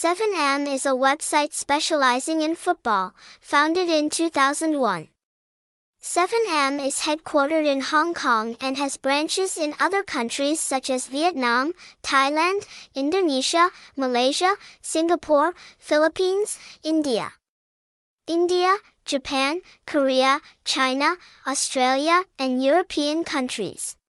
7M is a website specializing in football, founded in 2001. 7M is headquartered in Hong Kong and has branches in other countries such as Vietnam, Thailand, Indonesia, Malaysia, Singapore, Philippines, India. India, Japan, Korea, China, Australia, and European countries.